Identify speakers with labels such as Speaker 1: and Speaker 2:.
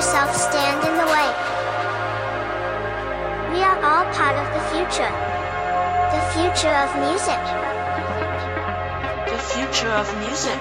Speaker 1: yourself stand in the way. We are all part of the future. The future of music.
Speaker 2: The future of music.